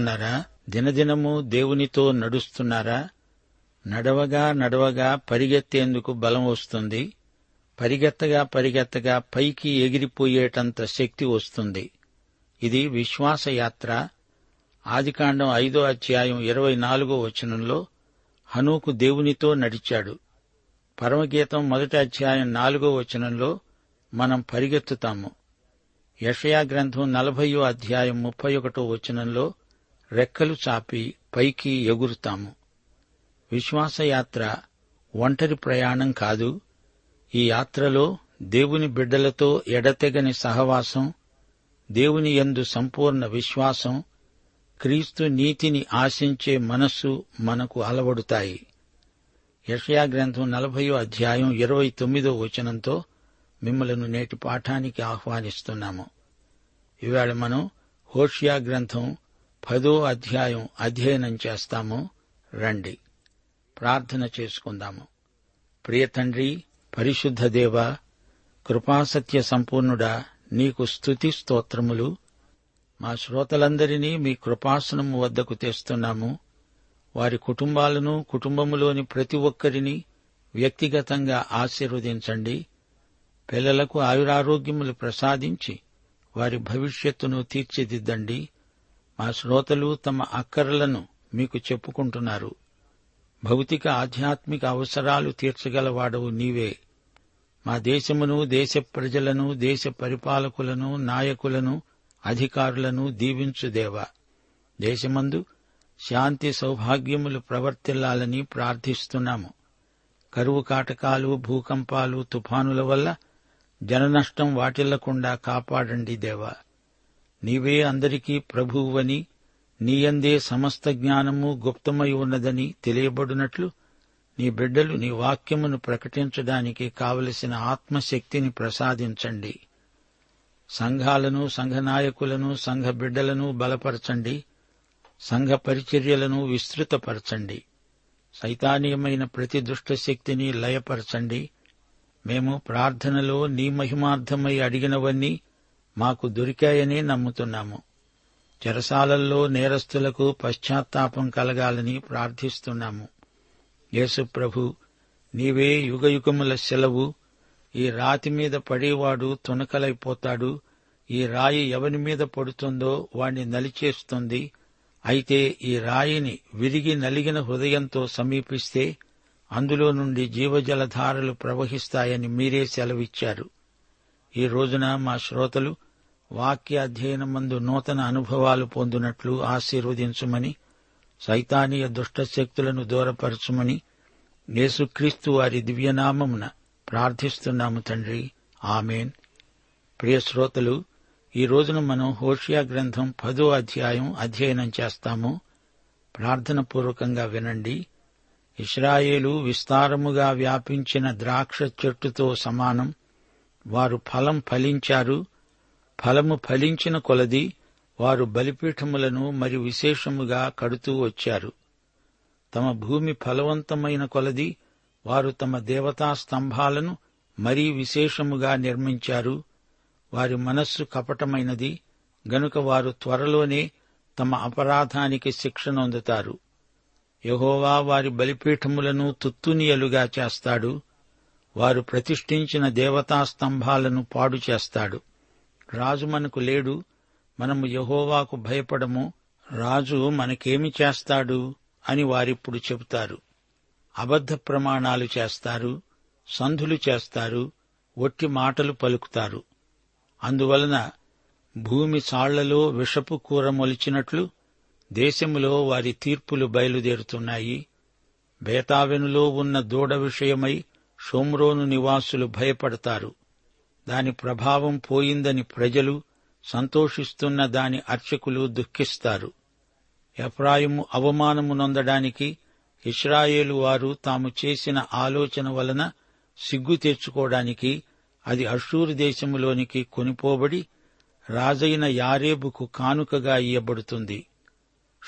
ఉన్నారా? దినదినము దేవునితో నడుస్తున్నారా? నడవగా నడవగా పరిగెత్తేందుకు బలం వస్తుంది. పరిగెత్తగా పరిగెత్తగా పైకి ఎగిరిపోయేటంత శక్తి వస్తుంది. ఇది విశ్వాసయాత్ర ఆదికాండం ఐదో అధ్యాయం ఇరవై నాలుగో వచనంలో హనూకు దేవునితో నడిచాడు. పరమగీతం మొదటి అధ్యాయం నాలుగో వచనంలో మనం పరిగెత్తుతాము. యషయా గ్రంథం నలభయో అధ్యాయం ముప్పై ఒకటో వచనంలో రెక్కలు చాపి పైకి ఎగురుతాము. విశ్వాసయాత్ర ఒంటరి ప్రయాణం కాదు. ఈ యాత్రలో దేవుని బిడ్డలతో ఎడతెగని సహవాసం దేవుని యందు సంపూర్ణ విశ్వాసం క్రీస్తు నీతిని ఆశించే మనస్సు మనకు అలవడుతాయి. యషయా గ్రంథం నలభయో అధ్యాయం ఇరవై తొమ్మిదో వచనంతో మిమ్మలను నేటి పాఠానికి ఆహ్వానిస్తున్నాము. ఇవాళ మనం హోషియా గ్రంథం పదో అధ్యాయం అధ్యయనం చేస్తాము. రండి. ప్రార్థన చేసుకుందాము. ప్రియ తండ్రి పరిశుద్ధ దేవ కృపాసత్య సంపూర్ణుడా నీకు స్తుతి స్తోత్రములు. మా శ్రోతలందరినీ మీ కృపాసనము వద్దకు తెస్తున్నాము. వారి కుటుంబాలను కుటుంబములోని ప్రతి ఒక్కరిని వ్యక్తిగతంగా ఆశీర్వదించండి. పిల్లలకు ఆయురారోగ్యములు ప్రసాదించి వారి భవిష్యత్తును తీర్చిదిద్దండి. మా శ్రోతలు తమ అక్కర్లను మీకు చెప్పుకుంటున్నారు. భౌతిక ఆధ్యాత్మిక అవసరాలు తీర్చగలవాడవు నీవే. మా దేశమును దేశ ప్రజలను దేశ పరిపాలకులను నాయకులను అధికారులను దీవించుదేవా దేశమందు శాంతి సౌభాగ్యములు ప్రవర్తిల్లాలని ప్రార్థిస్తున్నాము. కరువు కాటకాలు భూకంపాలు తుఫానుల వల్ల జననష్టం వాటిల్లకుండా కాపాడండి దేవా. నీవే అందరికీ ప్రభువువని నీయందే సమస్త జ్ఞానము గుప్తమై ఉన్నదని తెలియబడినట్లు నీ బిడ్డలు నీ వాక్యమును ప్రకటించడానికి కావలసిన ఆత్మశక్తిని ప్రసాదించండి. సంఘాలను సంఘ నాయకులను సంఘ బిడ్డలను బలపరచండి. సంఘ పరిచర్యలను విస్తృతపరచండి. సైతానీయమైన ప్రతి దుష్టశక్తిని లయపరచండి. మేము ప్రార్థనలో నీ మహిమార్థమై అడిగినవన్నీ మాకు దొరికాయని నమ్ముతున్నాము. చెరసాలల్లో నేరస్తులకు పశ్చాత్తాపం కలగాలని ప్రార్థిస్తున్నాము. యేసు ప్రభు నీవే యుగయుగముల సెలవు. ఈ రాతి మీద పడేవాడు తునకలైపోతాడు. ఈ రాయి ఎవరి మీద పడుతుందో వాణ్ణి నలిచేస్తుంది. అయితే ఈ రాయిని విరిగి నలిగిన హృదయంతో సమీపిస్తే అందులో నుండి జీవజలధారలు ప్రవహిస్తాయని మీరే సెలవిచ్చారు. ఈ రోజున మా శ్రోతలు వాక్య అధ్యయనమందు నూతన అనుభవాలు పొందినట్లు ఆశీర్వదించుమని సైతానీయ దుష్టశక్తులను దూరపరచుమని యేసుక్రీస్తు వారి దివ్యనామమున ప్రార్థిస్తున్నాము తండ్రి. ఆమెన్. ప్రియ శ్రోతలు ఈ రోజున మనం హోషియా గ్రంథం పదో అధ్యాయం అధ్యయనం చేస్తాము. ప్రార్థన పూర్వకంగా వినండి. ఇస్రాయేలు విస్తారముగా వ్యాపించిన ద్రాక్ష చెట్టుతో సమానం. వారు ఫలం ఫలించారు. ఫలము ఫలించిన కొలది వారు బలిపీఠములను మరి విశేషముగా కడుతూ వచ్చారు. తమ భూమి ఫలవంతమైన కొలది వారు తమ దేవతా స్తంభాలను మరీ విశేషముగా నిర్మించారు. వారి మనస్సు కపటమైనది గనుక వారు త్వరలోనే తమ అపరాధానికి శిక్షనొందుతారు యహోవా వారి బలిపీఠములను తుత్తునియలుగా చేస్తాడు. వారు ప్రతిష్ఠించిన దేవతా స్తంభాలను పాడు చేస్తాడు. రాజు మనకు లేడు మనము యహోవాకు భయపడము రాజు మనకేమి చేస్తాడు అని వారిప్పుడు చెబుతారు. అబద్ధ ప్రమాణాలు చేస్తారు సంధులు చేస్తారు ఒట్టి మాటలు పలుకుతారు. అందువలన భూమి సాళ్ళలో విషపు కూర మొలిచినట్లు దేశములో వారి తీర్పులు బయలుదేరుతున్నాయి. బేతావెనులో ఉన్న దూడ విషయమై షోమ్రోను నివాసులు భయపడతారు. దాని ప్రభావం పోయిందని ప్రజలు సంతోషిస్తున్న దాని అర్చకులు దుఃఖిస్తారు. ఎఫ్రాయిము అవమానము నొందడానికి ఇస్రాయేలు వారు తాము చేసిన ఆలోచన వలన సిగ్గు తెచ్చుకోవడానికి అది అషూరు దేశములోనికి కొనిపోబడి రాజైన యారేబుకు కానుకగా ఇయ్యబడుతుంది.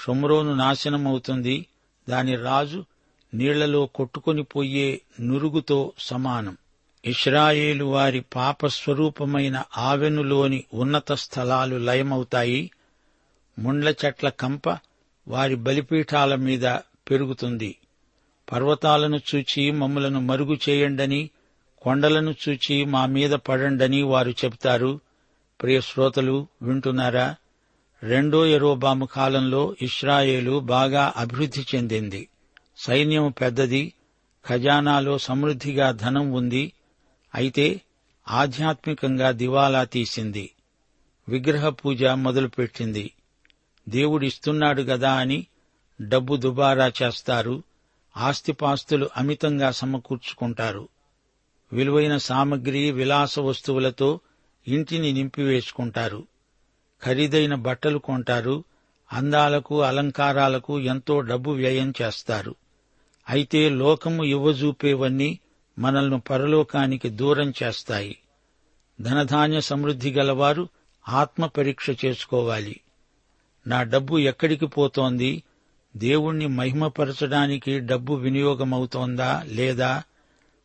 షుమ్రోను నాశనమవుతుంది. దాని రాజు నీళ్ళలో కొట్టుకొని పోయే నురుగుతో సమానం. ఇస్రాయేలు వారి పాపస్వరూపమైన ఆవెనులోని ఉన్నత స్థలాలు లయమవుతాయి. ముండ్ల చెట్ల కంప వారి బలిపీఠాల మీద పెరుగుతుంది. పర్వతాలను చూచి మమ్ములను మరుగు చేయండని కొండలను చూచి మా మీద పడండని వారు చెబుతారు. ప్రియ శ్రోతలు వింటున్నారా? రెండో ఎరోబాము కాలంలో ఇస్రాయేలు బాగా అభివృద్ధి చెందింది. సైన్యం పెద్దది ఖజానాలో సమృద్ధిగా ధనం ఉంది. అయితే ఆధ్యాత్మికంగా దివాలా తీసింది. విగ్రహ పూజ మొదలుపెట్టింది. దేవుడిస్తున్నాడు గదా అని డబ్బు దుబారా చేస్తారు. ఆస్తిపాస్తులు అమితంగా సమకూర్చుకుంటారు. విలువైన సామగ్రి విలాస వస్తువులతో ఇంటిని నింపివేసుకుంటారు. ఖరీదైన బట్టలు కొంటారు. అందాలకు అలంకారాలకు ఎంతో డబ్బు వ్యయం చేస్తారు. అయితే లోకము ఇవ్వజూపేవన్నీ మనల్ని పరలోకానికి దూరం చేస్తాయి. ధనధాన్య సమృద్ధి గలవారు ఆత్మ పరీక్ష చేసుకోవాలి. నా డబ్బు ఎక్కడికి పోతోంది? దేవుణ్ణి మహిమపరచడానికి డబ్బు వినియోగమవుతోందా లేదా?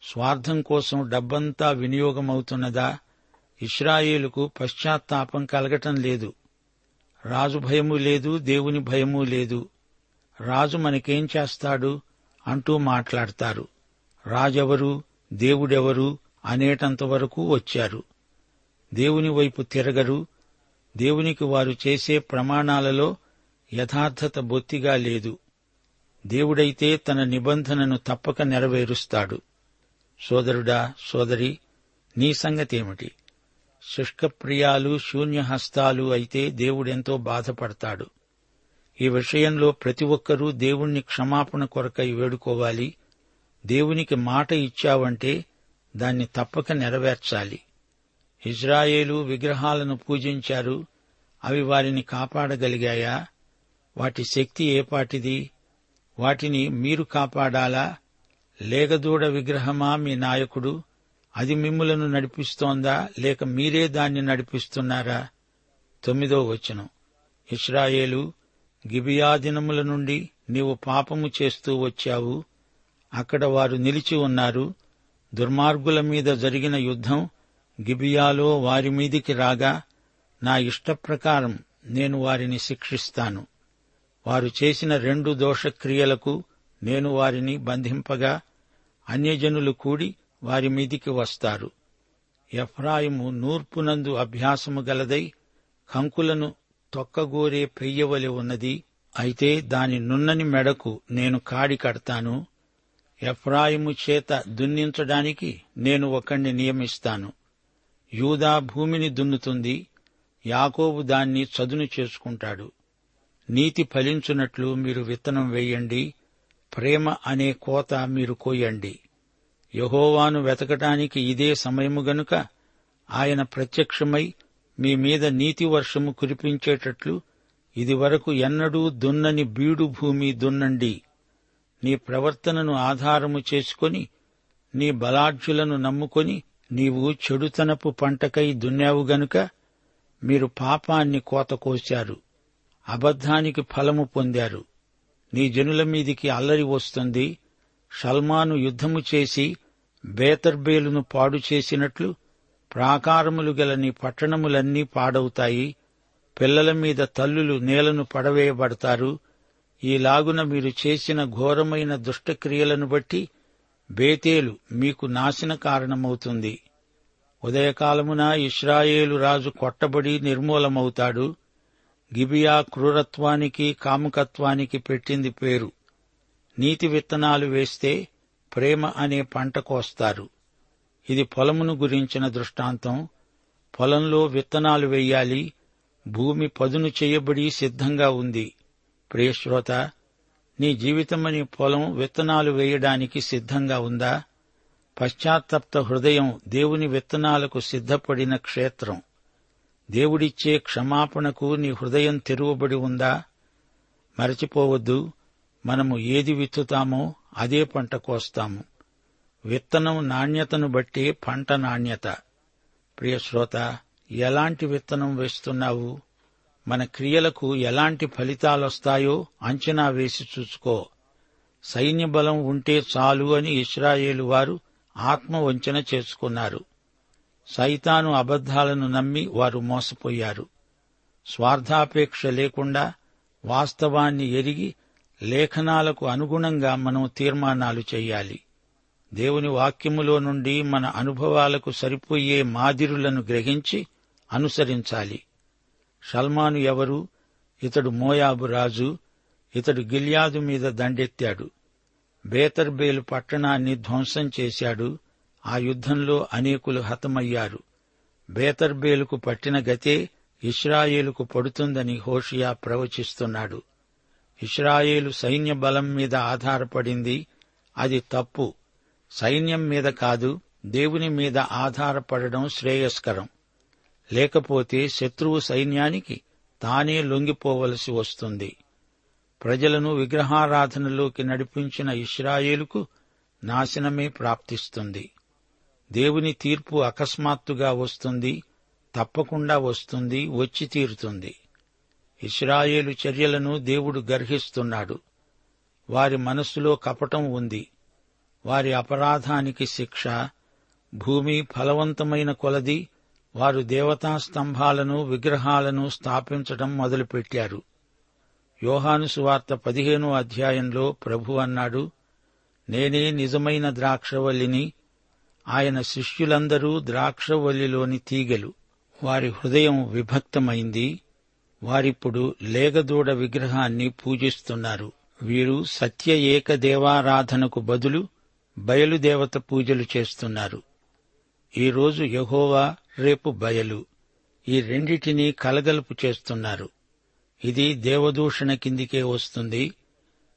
స్వార్థం కోసం డబ్బంతా వినియోగమవుతున్నదా? ఇస్రాయేలుకు పశ్చాత్తాపం కలగటం లేదు. రాజు భయము లేదు దేవుని భయము లేదు. రాజు మనకేం చేస్తాడు? అంటూ మాట్లాడతారు. రాజెవరు దేవుడెవరు అనేటంత వరకు వచ్చారు. దేవుని వైపు తిరగరు. దేవునికి వారు చేసే ప్రమాణాలలో యథార్థత బొత్తిగా లేదు. దేవుడైతే తన నిబంధనను తప్పక నెరవేరుస్తాడు. సోదరుడా సోదరి నీ సంగతేమిటి? శుష్కప్రియాలు శూన్యహస్తాలు అయితే దేవుడెంతో బాధపడతాడు. ఈ విషయంలో ప్రతి ఒక్కరూ దేవుణ్ణి క్షమాపణ కొరకై వేడుకోవాలి. దేవునికి మాట ఇచ్చావంటే దాన్ని తప్పక నెరవేర్చాలి. ఇజ్రాయేలు విగ్రహాలను పూజించారు. అవి వారిని కాపాడగలిగాయా? వాటి శక్తి ఏపాటిది వాటిని మీరు కాపాడాలా? లేగదూడ విగ్రహమా మీ నాయకుడు? అది మిమ్ములను నడిపిస్తోందా? లేక మీరే దాన్ని నడిపిస్తున్నారా? తొమ్మిదో వచనం. ఇస్రాయేలు గిబియా దినముల నుండి నీవు పాపము చేస్తూ వచ్చావు. అక్కడ వారు నిలిచి ఉన్నారు. దుర్మార్గుల మీద జరిగిన యుద్ధం గిబియాలో వారి మీదికి రాగా నా ఇష్టప్రకారం నేను వారిని శిక్షిస్తాను. వారు చేసిన రెండు దోషక్రియలకు నేను వారిని బంధింపగా అన్యజనులు కూడి వారి మీదికి వస్తారు. ఎఫ్రాయిము నూర్పునందు అభ్యాసము గలదై కంకులను తొక్కగోరే పెయ్యవలి ఉన్నది. అయితే దాని నున్నని మెడకు నేను కాడి కడతాను. ఎఫ్రాయిము చేత దున్నించడానికి నేను ఒకణ్ణి నియమిస్తాను. యూదా భూమిని దున్నుతుంది యాకోబు దాన్ని చదును చేసుకుంటాడు. నీతి ఫలించున్నట్లు మీరు విత్తనం వేయండి ప్రేమ అనే కోత మీరు కోయండి. యహోవాను వెతకటానికి ఇదే సమయము గనుక ఆయన ప్రత్యక్షమై మీ మీద నీతి వర్షము కురిపించేటట్లు ఇదివరకు ఎన్నడూ దున్నని బీడు భూమి దున్నండి. నీ ప్రవర్తనను ఆధారము చేసుకొని నీ బలాఢ్యులను నమ్ముకొని నీవు చెడుతనపు పంటకై దున్నావు గనుక మీరు పాపాన్ని కోత కోశారు అబద్ధానికి ఫలము పొందారు. నీ జనుల మీదికి అల్లరి వస్తుంది షల్మాను యుద్ధము చేసి బేతర్బేలును పాడు చేసినట్లు ప్రాకారములు గల నీ పట్టణములన్నీ పాడవుతాయి పిల్లల మీద తల్లులు నేలను పడవేయబడతారు ఈలాగున మీరు చేసిన ఘోరమైన దుష్టక్రియలను బట్టి బేతేలు మీకు నాశన కారణమవుతుంది. ఉదయకాలమున ఇస్రాయేలు రాజు కొట్టబడి నిర్మూలమవుతాడు. గిబియా క్రూరత్వానికి కాముకత్వానికి పెట్టింది పేరు. నీతి విత్తనాలు వేస్తే ప్రేమ అనే పంట కోస్తారు. ఇది పొలమును గురించిన దృష్టాంతం. పొలంలో విత్తనాలు వెయ్యాలి భూమి పదును చేయబడి సిద్ధంగా ఉంది. ప్రియశ్రోత నీ జీవితమని పొలం విత్తనాలు వేయడానికి సిద్ధంగా ఉందా? పశ్చాత్తప్త హృదయం దేవుని విత్తనాలకు సిద్ధపడిన క్షేత్రం. దేవుడిచ్చే క్షమాపణకు నీ హృదయం తెరువబడి ఉందా? మరచిపోవద్దు మనము ఏది విత్తుతామో అదే పంట కోస్తాము. విత్తనం నాణ్యతను బట్టి పంట నాణ్యత. ప్రియశ్రోత ఎలాంటి విత్తనం వేస్తున్నావు? మన క్రియలకు ఎలాంటి ఫలితాలొస్తాయో అంచనా వేసి చూసుకో. సైన్య బలం ఉంటే చాలు అని ఇస్రాయేలు వారు ఆత్మవంచన చేసుకున్నారు. సైతాను అబద్ధాలను నమ్మి వారు మోసపోయారు. స్వార్థాపేక్ష లేకుండా వాస్తవాన్ని ఎరిగి లేఖనాలకు అనుగుణంగా మనం తీర్మానాలు చేయాలి. దేవుని వాక్యములో నుండి మన అనుభవాలకు సరిపోయే మాదిరులను గ్రహించి అనుసరించాలి. సల్మాను ఎవరు? ఇతడు మోయాబు రాజు ఇతడు గిల్యాదు మీద దండెత్తాడు. బేతర్బేలు పట్టణాన్ని ధ్వంసం చేశాడు. ఆ యుద్ధంలో అనేకులు హతమయ్యారు. బేతర్బేలుకు పట్టిన గతే ఇస్రాయేలుకు పడుతుందని హోషియా ప్రవచిస్తున్నాడు. ఇస్రాయేలు సైన్య బలం మీద ఆధారపడింది. అది తప్పు. సైన్యం మీద కాదు దేవుని మీద ఆధారపడడం శ్రేయస్కరం. లేకపోతే శత్రువు సైన్యానికి తానే లొంగిపోవలసి వస్తుంది. ప్రజలను విగ్రహారాధనలోకి నడిపించిన ఇస్రాయేలుకు నాశనమే ప్రాప్తిస్తుంది. దేవుని తీర్పు అకస్మాత్తుగా వస్తుంది తప్పకుండా వస్తుంది వచ్చి తీరుతుంది. ఇస్రాయేలు చర్యలను దేవుడు గర్హిస్తున్నాడు. వారి మనస్సులో కపటం ఉంది. వారి అపరాధానికి శిక్ష భూమి ఫలవంతమైన కొలది వారు దేవతా స్తంభాలను విగ్రహాలను స్థాపించటం మొదలుపెట్టారు. యోహాను సువార్త పదిహేనో అధ్యాయంలో ప్రభు అన్నాడు నేనే నిజమైన ద్రాక్షవల్లిని ఆయన శిష్యులందరూ ద్రాక్షవల్లిలోని తీగెలు. వారి హృదయం విభక్తమైంది వారిప్పుడు లేగదూడ విగ్రహాన్ని పూజిస్తున్నారు. వీరు సత్య ఏక దేవారాధనకు బదులు బయలుదేవత పూజలు చేస్తున్నారు. ఈరోజు యహోవా రేపు బయలు. ఈ రెండిటినీ కలగలుపు చేస్తున్నారు. ఇది దేవదూషణ కిందికే వస్తుంది.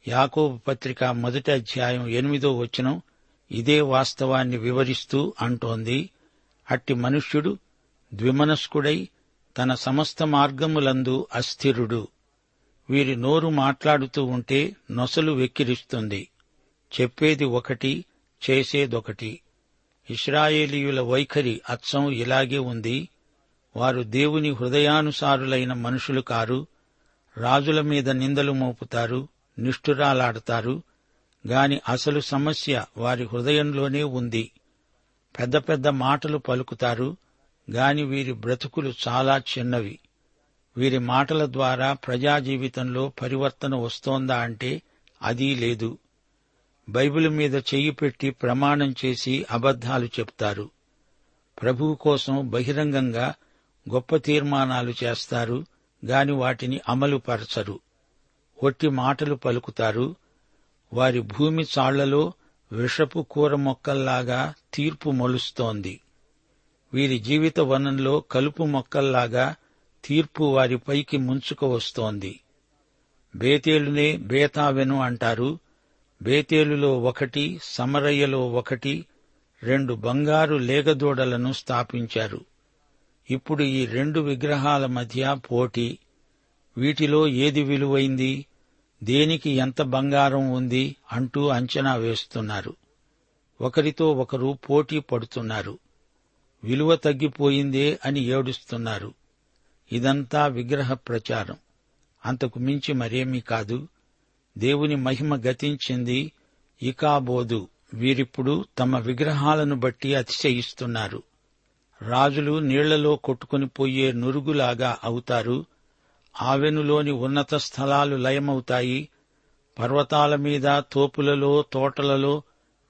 యాకోబు పత్రిక మొదటి అధ్యాయం ఎనిమిదో వచనం ఇదే వాస్తవాన్ని వివరిస్తూ అంటోంది. అట్టి మనుష్యుడు ద్విమనస్కుడై తన సమస్త మార్గములందు అస్థిరుడు. వీరి నోరు మాట్లాడుతూ ఉంటే నొసలు వెక్కిరిస్తుంది. చెప్పేది ఒకటి చేసేదొకటి. ఇస్రాయేలీయుల వైఖరి అచ్చం ఇలాగే ఉంది. వారు దేవుని హృదయానుసారులైన మనుషులు కారు. రాజుల మీద నిందలు మోపుతారు నిష్ఠురాలాడతారు. గాని అసలు సమస్య వారి హృదయంలోనే ఉంది. పెద్ద పెద్ద మాటలు పలుకుతారు గాని వీరి బ్రతుకులు చాలా చిన్నవి. వీరి మాటల ద్వారా ప్రజా జీవితంలో పరివర్తన వస్తోందా అంటే అదీ లేదు. బైబిల్ మీద చెయ్యి పెట్టి ప్రమాణం చేసి అబద్ధాలు చెప్తారు. ప్రభువు కోసం బహిరంగంగా గొప్ప తీర్మానాలు చేస్తారు గాని వాటిని అమలుపరచరు. ఒట్టి మాటలు పలుకుతారు. వారి భూమి చాళ్ళలో విషపు కూర మొక్కల్లాగా తీర్పు మొలుస్తోంది. వీరి జీవిత వనంలో కలుపు మొక్కల్లాగా తీర్పు వారిపైకి ముంచుకు వస్తోంది. బేతేలునే బేతావెను అంటారు. బేతేలులో ఒకటి సమరయ్యలో ఒకటి రెండు బంగారు లేగదూడలను స్థాపించారు. ఇప్పుడు ఈ రెండు విగ్రహాల మధ్య పోటీ. వీటిలో ఏది విలువైంది? దేనికి ఎంత బంగారం ఉంది? అంటూ అంచనా వేస్తున్నారు. ఒకరితో ఒకరు పోటీ పడుతున్నారు. విలువ తగ్గిపోయిందే అని ఏడుస్తున్నారు. ఇదంతా విగ్రహ ప్రచారం. అంతకు మించి మరేమీ కాదు. దేవుని మహిమ గతించింది. ఇకాబోదు వీరిప్పుడు తమ విగ్రహాలను బట్టి అతిశయిస్తున్నారు. రాజులు నీళ్ళలో కొట్టుకుని పోయే నురుగులాగా అవుతారు. ఆవెనులోని ఉన్నత స్థలాలు లయమవుతాయి. పర్వతాల మీద తోపులలో తోటలలో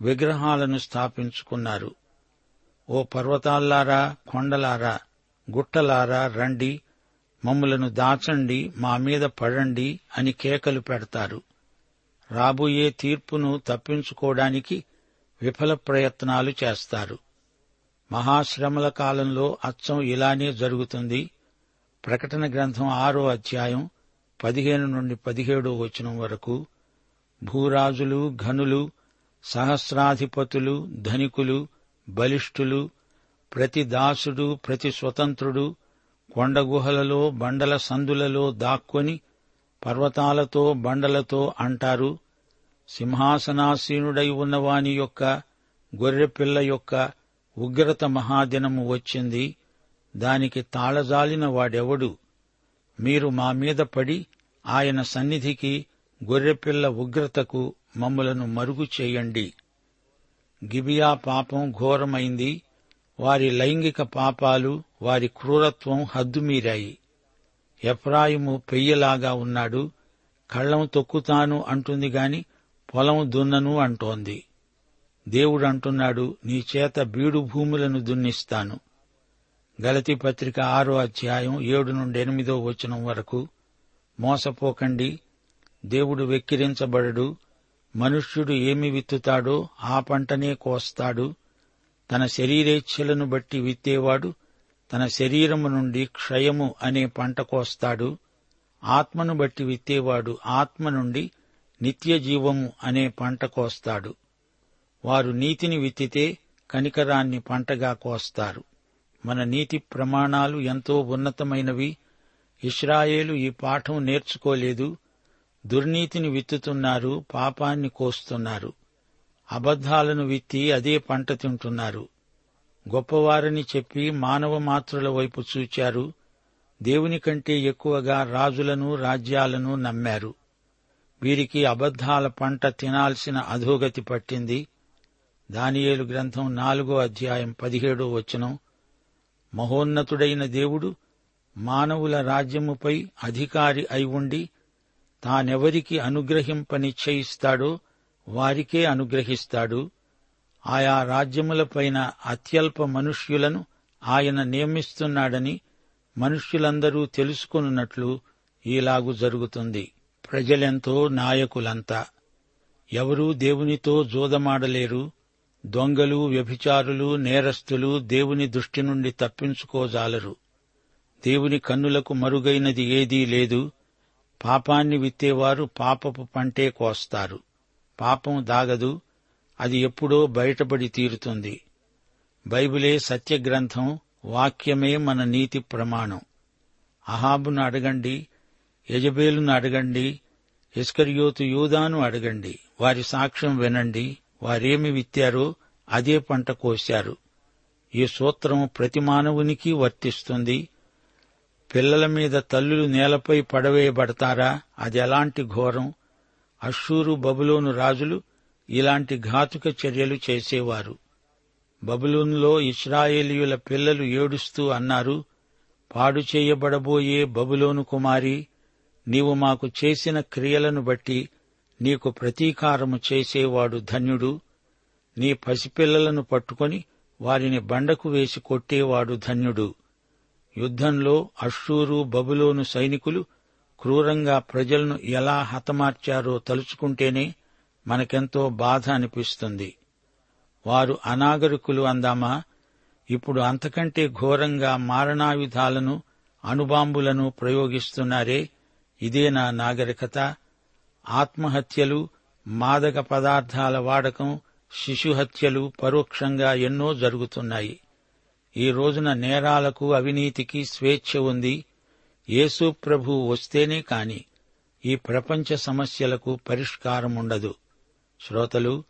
విగ్రహాలను స్థాపించుకున్నారు. ఓ పర్వతాల్లారా కొండలారా గుట్టలారా రండి. మమ్ములను దాచండి మా మీద పడండి అని కేకలు పెడతారు. రాబోయే తీర్పును తప్పించుకోవడానికి విఫల ప్రయత్నాలు చేస్తారు. మహాశ్రమల కాలంలో అచ్చం ఇలానే జరుగుతుంది. ప్రకటన గ్రంథం ఆరో అధ్యాయం పదిహేను నుండి పదిహేడో వచనం వరకు భూరాజులు ఘనులు సహస్రాధిపతులు ధనికులు బలిష్ఠులు ప్రతి దాసుడు ప్రతి స్వతంత్రుడు కొండగుహలలో బండల సందులలో దాక్కొని పర్వతాలతో బండలతో అంటారు సింహాసనాసీనుడై ఉన్నవాని యొక్క గొర్రెపిల్ల యొక్క ఉగ్రత మహాదినము వచ్చింది. దానికి తాళజాలిన వాడెవడు? మీరు మా మీద పడి ఆయన సన్నిధికి గొర్రెపిల్ల ఉగ్రతకు మమ్ములను మరుగు చేయండి. గిబియా పాపం ఘోరమైంది. వారి లైంగిక పాపాలు వారి క్రూరత్వం హద్దుమీరాయి. ఎఫ్రాయిము పెయ్యలాగా ఉన్నాడు. కళ్ళం తొక్కుతాను అంటుంది గాని పొలం దున్నను అంటోంది. దేవుడు అంటున్నాడు నీ చేత బీడు భూములను దున్నిస్తాను. గలతి పత్రిక ఆరో అధ్యాయం ఏడు నుండి ఎనిమిదో వచనం వరకు మోసపోకండి దేవుడు వెక్కిరించబడడు మనుష్యుడు ఏమి విత్తుతాడో ఆ పంటనే కోస్తాడు తన శరీరేచ్ఛలను బట్టి విత్తేవాడు తన శరీరము నుండి క్షయము అనే పంట కోస్తాడు. ఆత్మను బట్టి విత్తేవాడు ఆత్మ నుండి నిత్య జీవము అనే పంట కోస్తాడు. వారు నీతిని విత్తితే కనికరాన్ని పంటగా కోస్తారు. మన నీతి ప్రమాణాలు ఎంతో ఉన్నతమైనవి. ఇస్రాయేలు ఈ పాఠం నేర్చుకోలేదు. దుర్నీతిని విత్తుతున్నారు పాపాన్ని కోస్తున్నారు. అబద్ధాలను విత్తి అదే పంట తింటున్నారు. గొప్పవారని చెప్పి మానవ మాత్రుల వైపు చూచారు. దేవుని కంటే ఎక్కువగా రాజులను రాజ్యాలను నమ్మారు. వీరికి అబద్ధాల పంట తినాల్సిన అధోగతి పట్టింది. దానియేలు గ్రంథం నాలుగో అధ్యాయం పదిహేడో వచనం. మహోన్నతుడైన దేవుడు మానవుల రాజ్యముపై అధికారి అయి ఉండి తానెవరికి అనుగ్రహింపనిశ్చయిస్తాడో వారికే అనుగ్రహిస్తాడు. ఆయా రాజ్యములపైన అత్యల్ప మనుష్యులను ఆయన నియమిస్తున్నాడని మనుష్యులందరూ తెలుసుకున్నట్లు ఈలాగు జరుగుతుంది. ప్రజలెంతో నాయకులంతా. ఎవరూ దేవునితో జోదమాడలేరు. దొంగలు వ్యభిచారులు నేరస్తులు దేవుని దృష్టి నుండి తప్పించుకోజాలరు. దేవుని కన్నులకు మరుగైనది ఏదీ లేదు. పాపాన్ని విత్తేవారు పాపపు పంటే కోస్తారు. పాపం దాగదు. అది ఎప్పుడో బయటపడి తీరుతుంది. బైబిలే సత్యగ్రంథం వాక్యమే మన నీతి ప్రమాణం. అహాబును అడగండి యజబేలును అడగండి ఇస్కర్యోతు యూదాను అడగండి. వారి సాక్ష్యం వినండి వారేమి విత్తారో అదే పంట కోశారు. ఈ సూత్రం ప్రతి మానవునికి వర్తిస్తుంది. పిల్లల మీద తల్లులు నేలపై పడవేయబడతారా? అది ఎలాంటి ఘోరం? అషూరు బబులోను రాజులు ఇలాంటి ఘాతుక చర్యలు చేసేవారు. బబులోనులో ఇస్రాయేలీయుల పిల్లలు ఏడుస్తూ అన్నారు పాడు చేయబడబోయే బబులోను కుమారి నీవు మాకు చేసిన క్రియలను బట్టి నీకు ప్రతీకారము చేసేవాడు ధన్యుడు. నీ పసిపిల్లలను పట్టుకొని వారిని బండకు వేసి కొట్టేవాడు ధన్యుడు. యుద్ధంలో అషూరు బబులోను సైనికులు క్రూరంగా ప్రజలను ఎలా హతమార్చారో తలుచుకుంటేనే మనకెంతో బాధ అనిపిస్తుంది. వారు అనాగరికులు అందామా? ఇప్పుడు అంతకంటే ఘోరంగా మారణాయుధాలను అణుబాంబులను ప్రయోగిస్తున్నారే. ఇదే నా నాగరికత? ఆత్మహత్యలు మాదక పదార్థాల వాడకం శిశుహత్యలు పరోక్షంగా ఎన్నో జరుగుతున్నాయి. ఈ రోజున నేరాలకు అవినీతికి స్వేచ్ఛ ఉంది. యేసు ప్రభు వస్తేనే కాని ఈ ప్రపంచ సమస్యలకు పరిష్కారం ఉండదు శ్రోతలు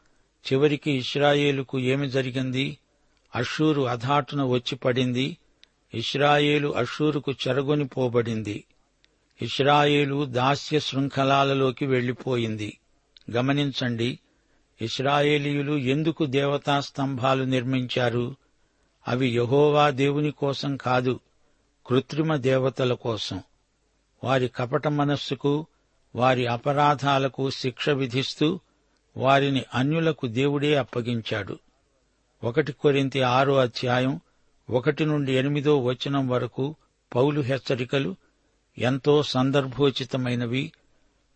చివరికి ఇస్రాయేలుకు ఏమి జరిగింది? అషూరు అధాటున వచ్చి పడింది. ఇస్రాయేలు అషూరుకు చెరగొని పోబడింది. ఇస్రాయేలు దాస్య శృంఖలాలలోకి వెళ్ళిపోయింది గమనించండి ఇస్రాయేలీయులు ఎందుకు దేవతా స్తంభాలు నిర్మించారు? అవి యహోవా దేవుని కోసం కాదు కృత్రిమ దేవతల కోసం. వారి కపట మనస్సుకు వారి అపరాధాలకు శిక్ష విధిస్తూ వారిని అన్యులకు దేవుడే అప్పగించాడు. ఒకటి కొరింతి ఆరో అధ్యాయం ఒకటి నుండి ఎనిమిదో వచనం వరకు పౌలు హెచ్చరికలు ఎంతో సందర్భోచితమైనవి.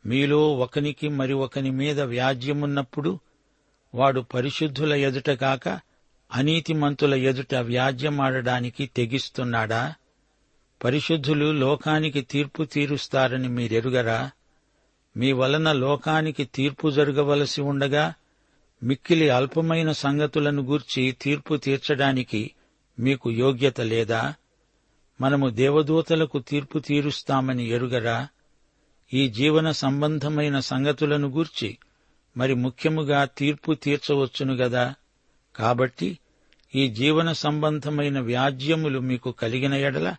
మీలో ఒకనికి మరి ఒకని మీద వ్యాజ్యమున్నప్పుడు వాడు పరిశుద్ధుల ఎదుట కాక అనీతిమంతుల ఎదుట వ్యాజ్యమాడడానికి తెగిస్తున్నాడా? పరిశుద్ధులు లోకానికి తీర్పు తీరుస్తారని మీరెరుగరా? మీ వలన లోకానికి తీర్పు జరగవలసి ఉండగా మిక్కిలి అల్పమైన సంగతులను గూర్చి తీర్పు తీర్చడానికి మీకు యోగ్యత లేదా? మనము దేవదూతలకు తీర్పు తీరుస్తామని ఎరుగరా? ఈ జీవన సంబంధమైన సంగతులను గూర్చి మరి ముఖ్యముగా తీర్పు తీర్చవచ్చును గదా? కాబట్టి ఈ జీవన సంబంధమైన వ్యాజ్యములు మీకు కలిగిన ఎడల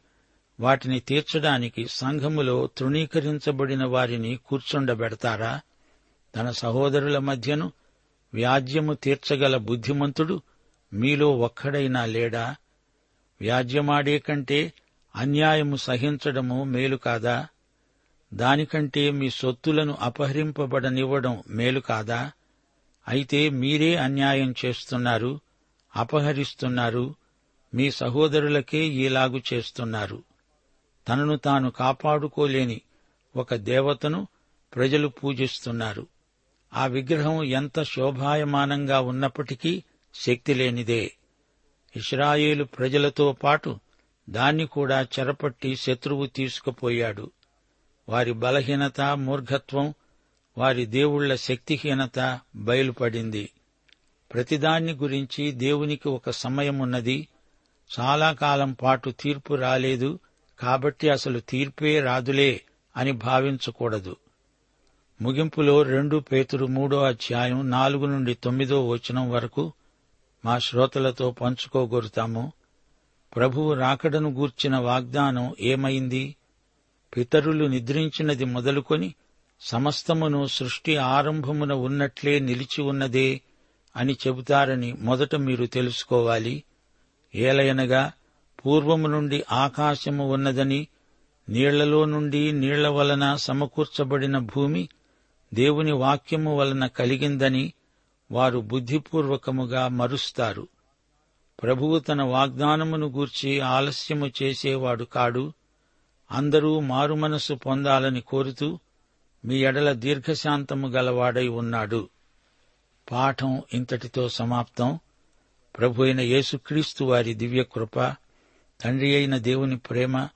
వాటిని తీర్చడానికి సంఘములో తృణీకరించబడిన వారిని కూర్చుండబెడతారా? తన సహోదరుల మధ్యను వ్యాజ్యము తీర్చగల బుద్ధిమంతుడు మీలో ఒక్కడైనా లేడా? వ్యాజ్యమాడే కంటే అన్యాయము సహించడము మేలు కాదా? దానికంటే మీ సొత్తులను అపహరింపబడనివ్వడం మేలు కాదా? అయితే మీరే అన్యాయం చేస్తున్నారు అపహరిస్తున్నారు మీ సహోదరులకే ఈలాగు చేస్తున్నారు. తనను తాను కాపాడుకోలేని ఒక దేవతను ప్రజలు పూజిస్తున్నారు. ఆ విగ్రహం ఎంత శోభాయమానంగా ఉన్నప్పటికీ శక్తి లేనిదే ఇస్రాయేలు ప్రజలతో పాటు దాన్ని కూడా చెరపట్టి శత్రువు తీసుకుపోయాడు. వారి బలహీనత మూర్ఘత్వం వారి దేవుళ్ళ శక్తిహీనత బయలుపడింది. ప్రతిదాన్ని గురించి దేవునికి ఒక సమయమున్నది. చాలా కాలం పాటు తీర్పు రాలేదు. కాబట్టి అసలు తీర్పే రాదులే అని భావించకూడదు. ముగింపులో రెండు పేతురు మూడో అధ్యాయం నాలుగు నుండి తొమ్మిదో వచనం వరకు మా శ్రోతలతో పంచుకోగోరుతాము. ప్రభువు రాకడను గూర్చిన వాగ్దానం ఏమైంది? పితరులు నిద్రించినది మొదలుకొని సమస్తమును సృష్టి ఆరంభమున ఉన్నట్లే నిలిచి ఉన్నదే అని చెబుతారని మొదట మీరు తెలుసుకోవాలి. ఏలయనగా పూర్వము నుండి ఆకాశము ఉన్నదని నీళ్ళలో నుండి నీళ్ళ వలన సమకూర్చబడిన భూమి దేవుని వాక్యము వలన కలిగిందని వారు బుద్ధిపూర్వకముగా మరుస్తారు. ప్రభువు తన వాగ్దానమును గూర్చి ఆలస్యము చేసేవాడు కాడు. అందరూ మారుమనస్సు పొందాలని కోరుతూ మీ ఎడల దీర్ఘశాంతము గలవాడై ఉన్నాడు. పాఠం ఇంతటితో సమాప్తం. ప్రభు అయిన యేసుక్రీస్తు వారి దివ్యకృప తండ్రి అయిన దేవుని ప్రేమ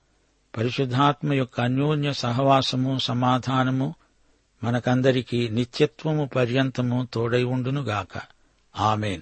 పరిశుద్ధాత్మ యొక్క అన్యోన్య సహవాసము సమాధానము మనకందరికీ నిత్యత్వము పర్యంతము తోడై ఉండునుగాక. ఆమెన్.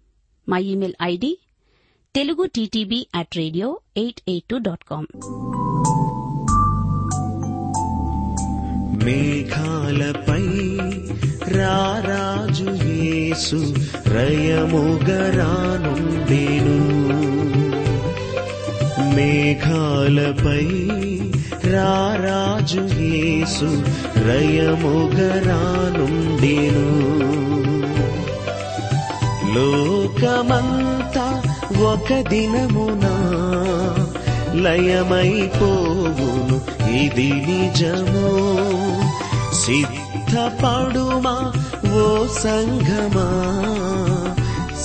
మా email ID Telugu TTB at radio eight eight two dot com మేఘాలపై రారాజు యేసు రయముగరానుండెను. మేఘాలపై రారాజు యేసు రయముగరానుండెను. లోకమంతా ఒక దినమునా లయమైపోవును ఇది నిజము? సిద్ధపడుమా ఓ సంఘమా?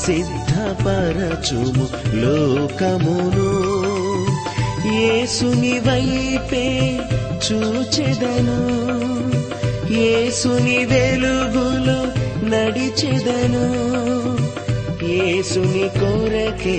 సిద్ధపరచుము లోకమును? ఏసుని వైపే చూచెదను ఏసుని వెలుగులో నడిచెదను. యేసుని కొరకే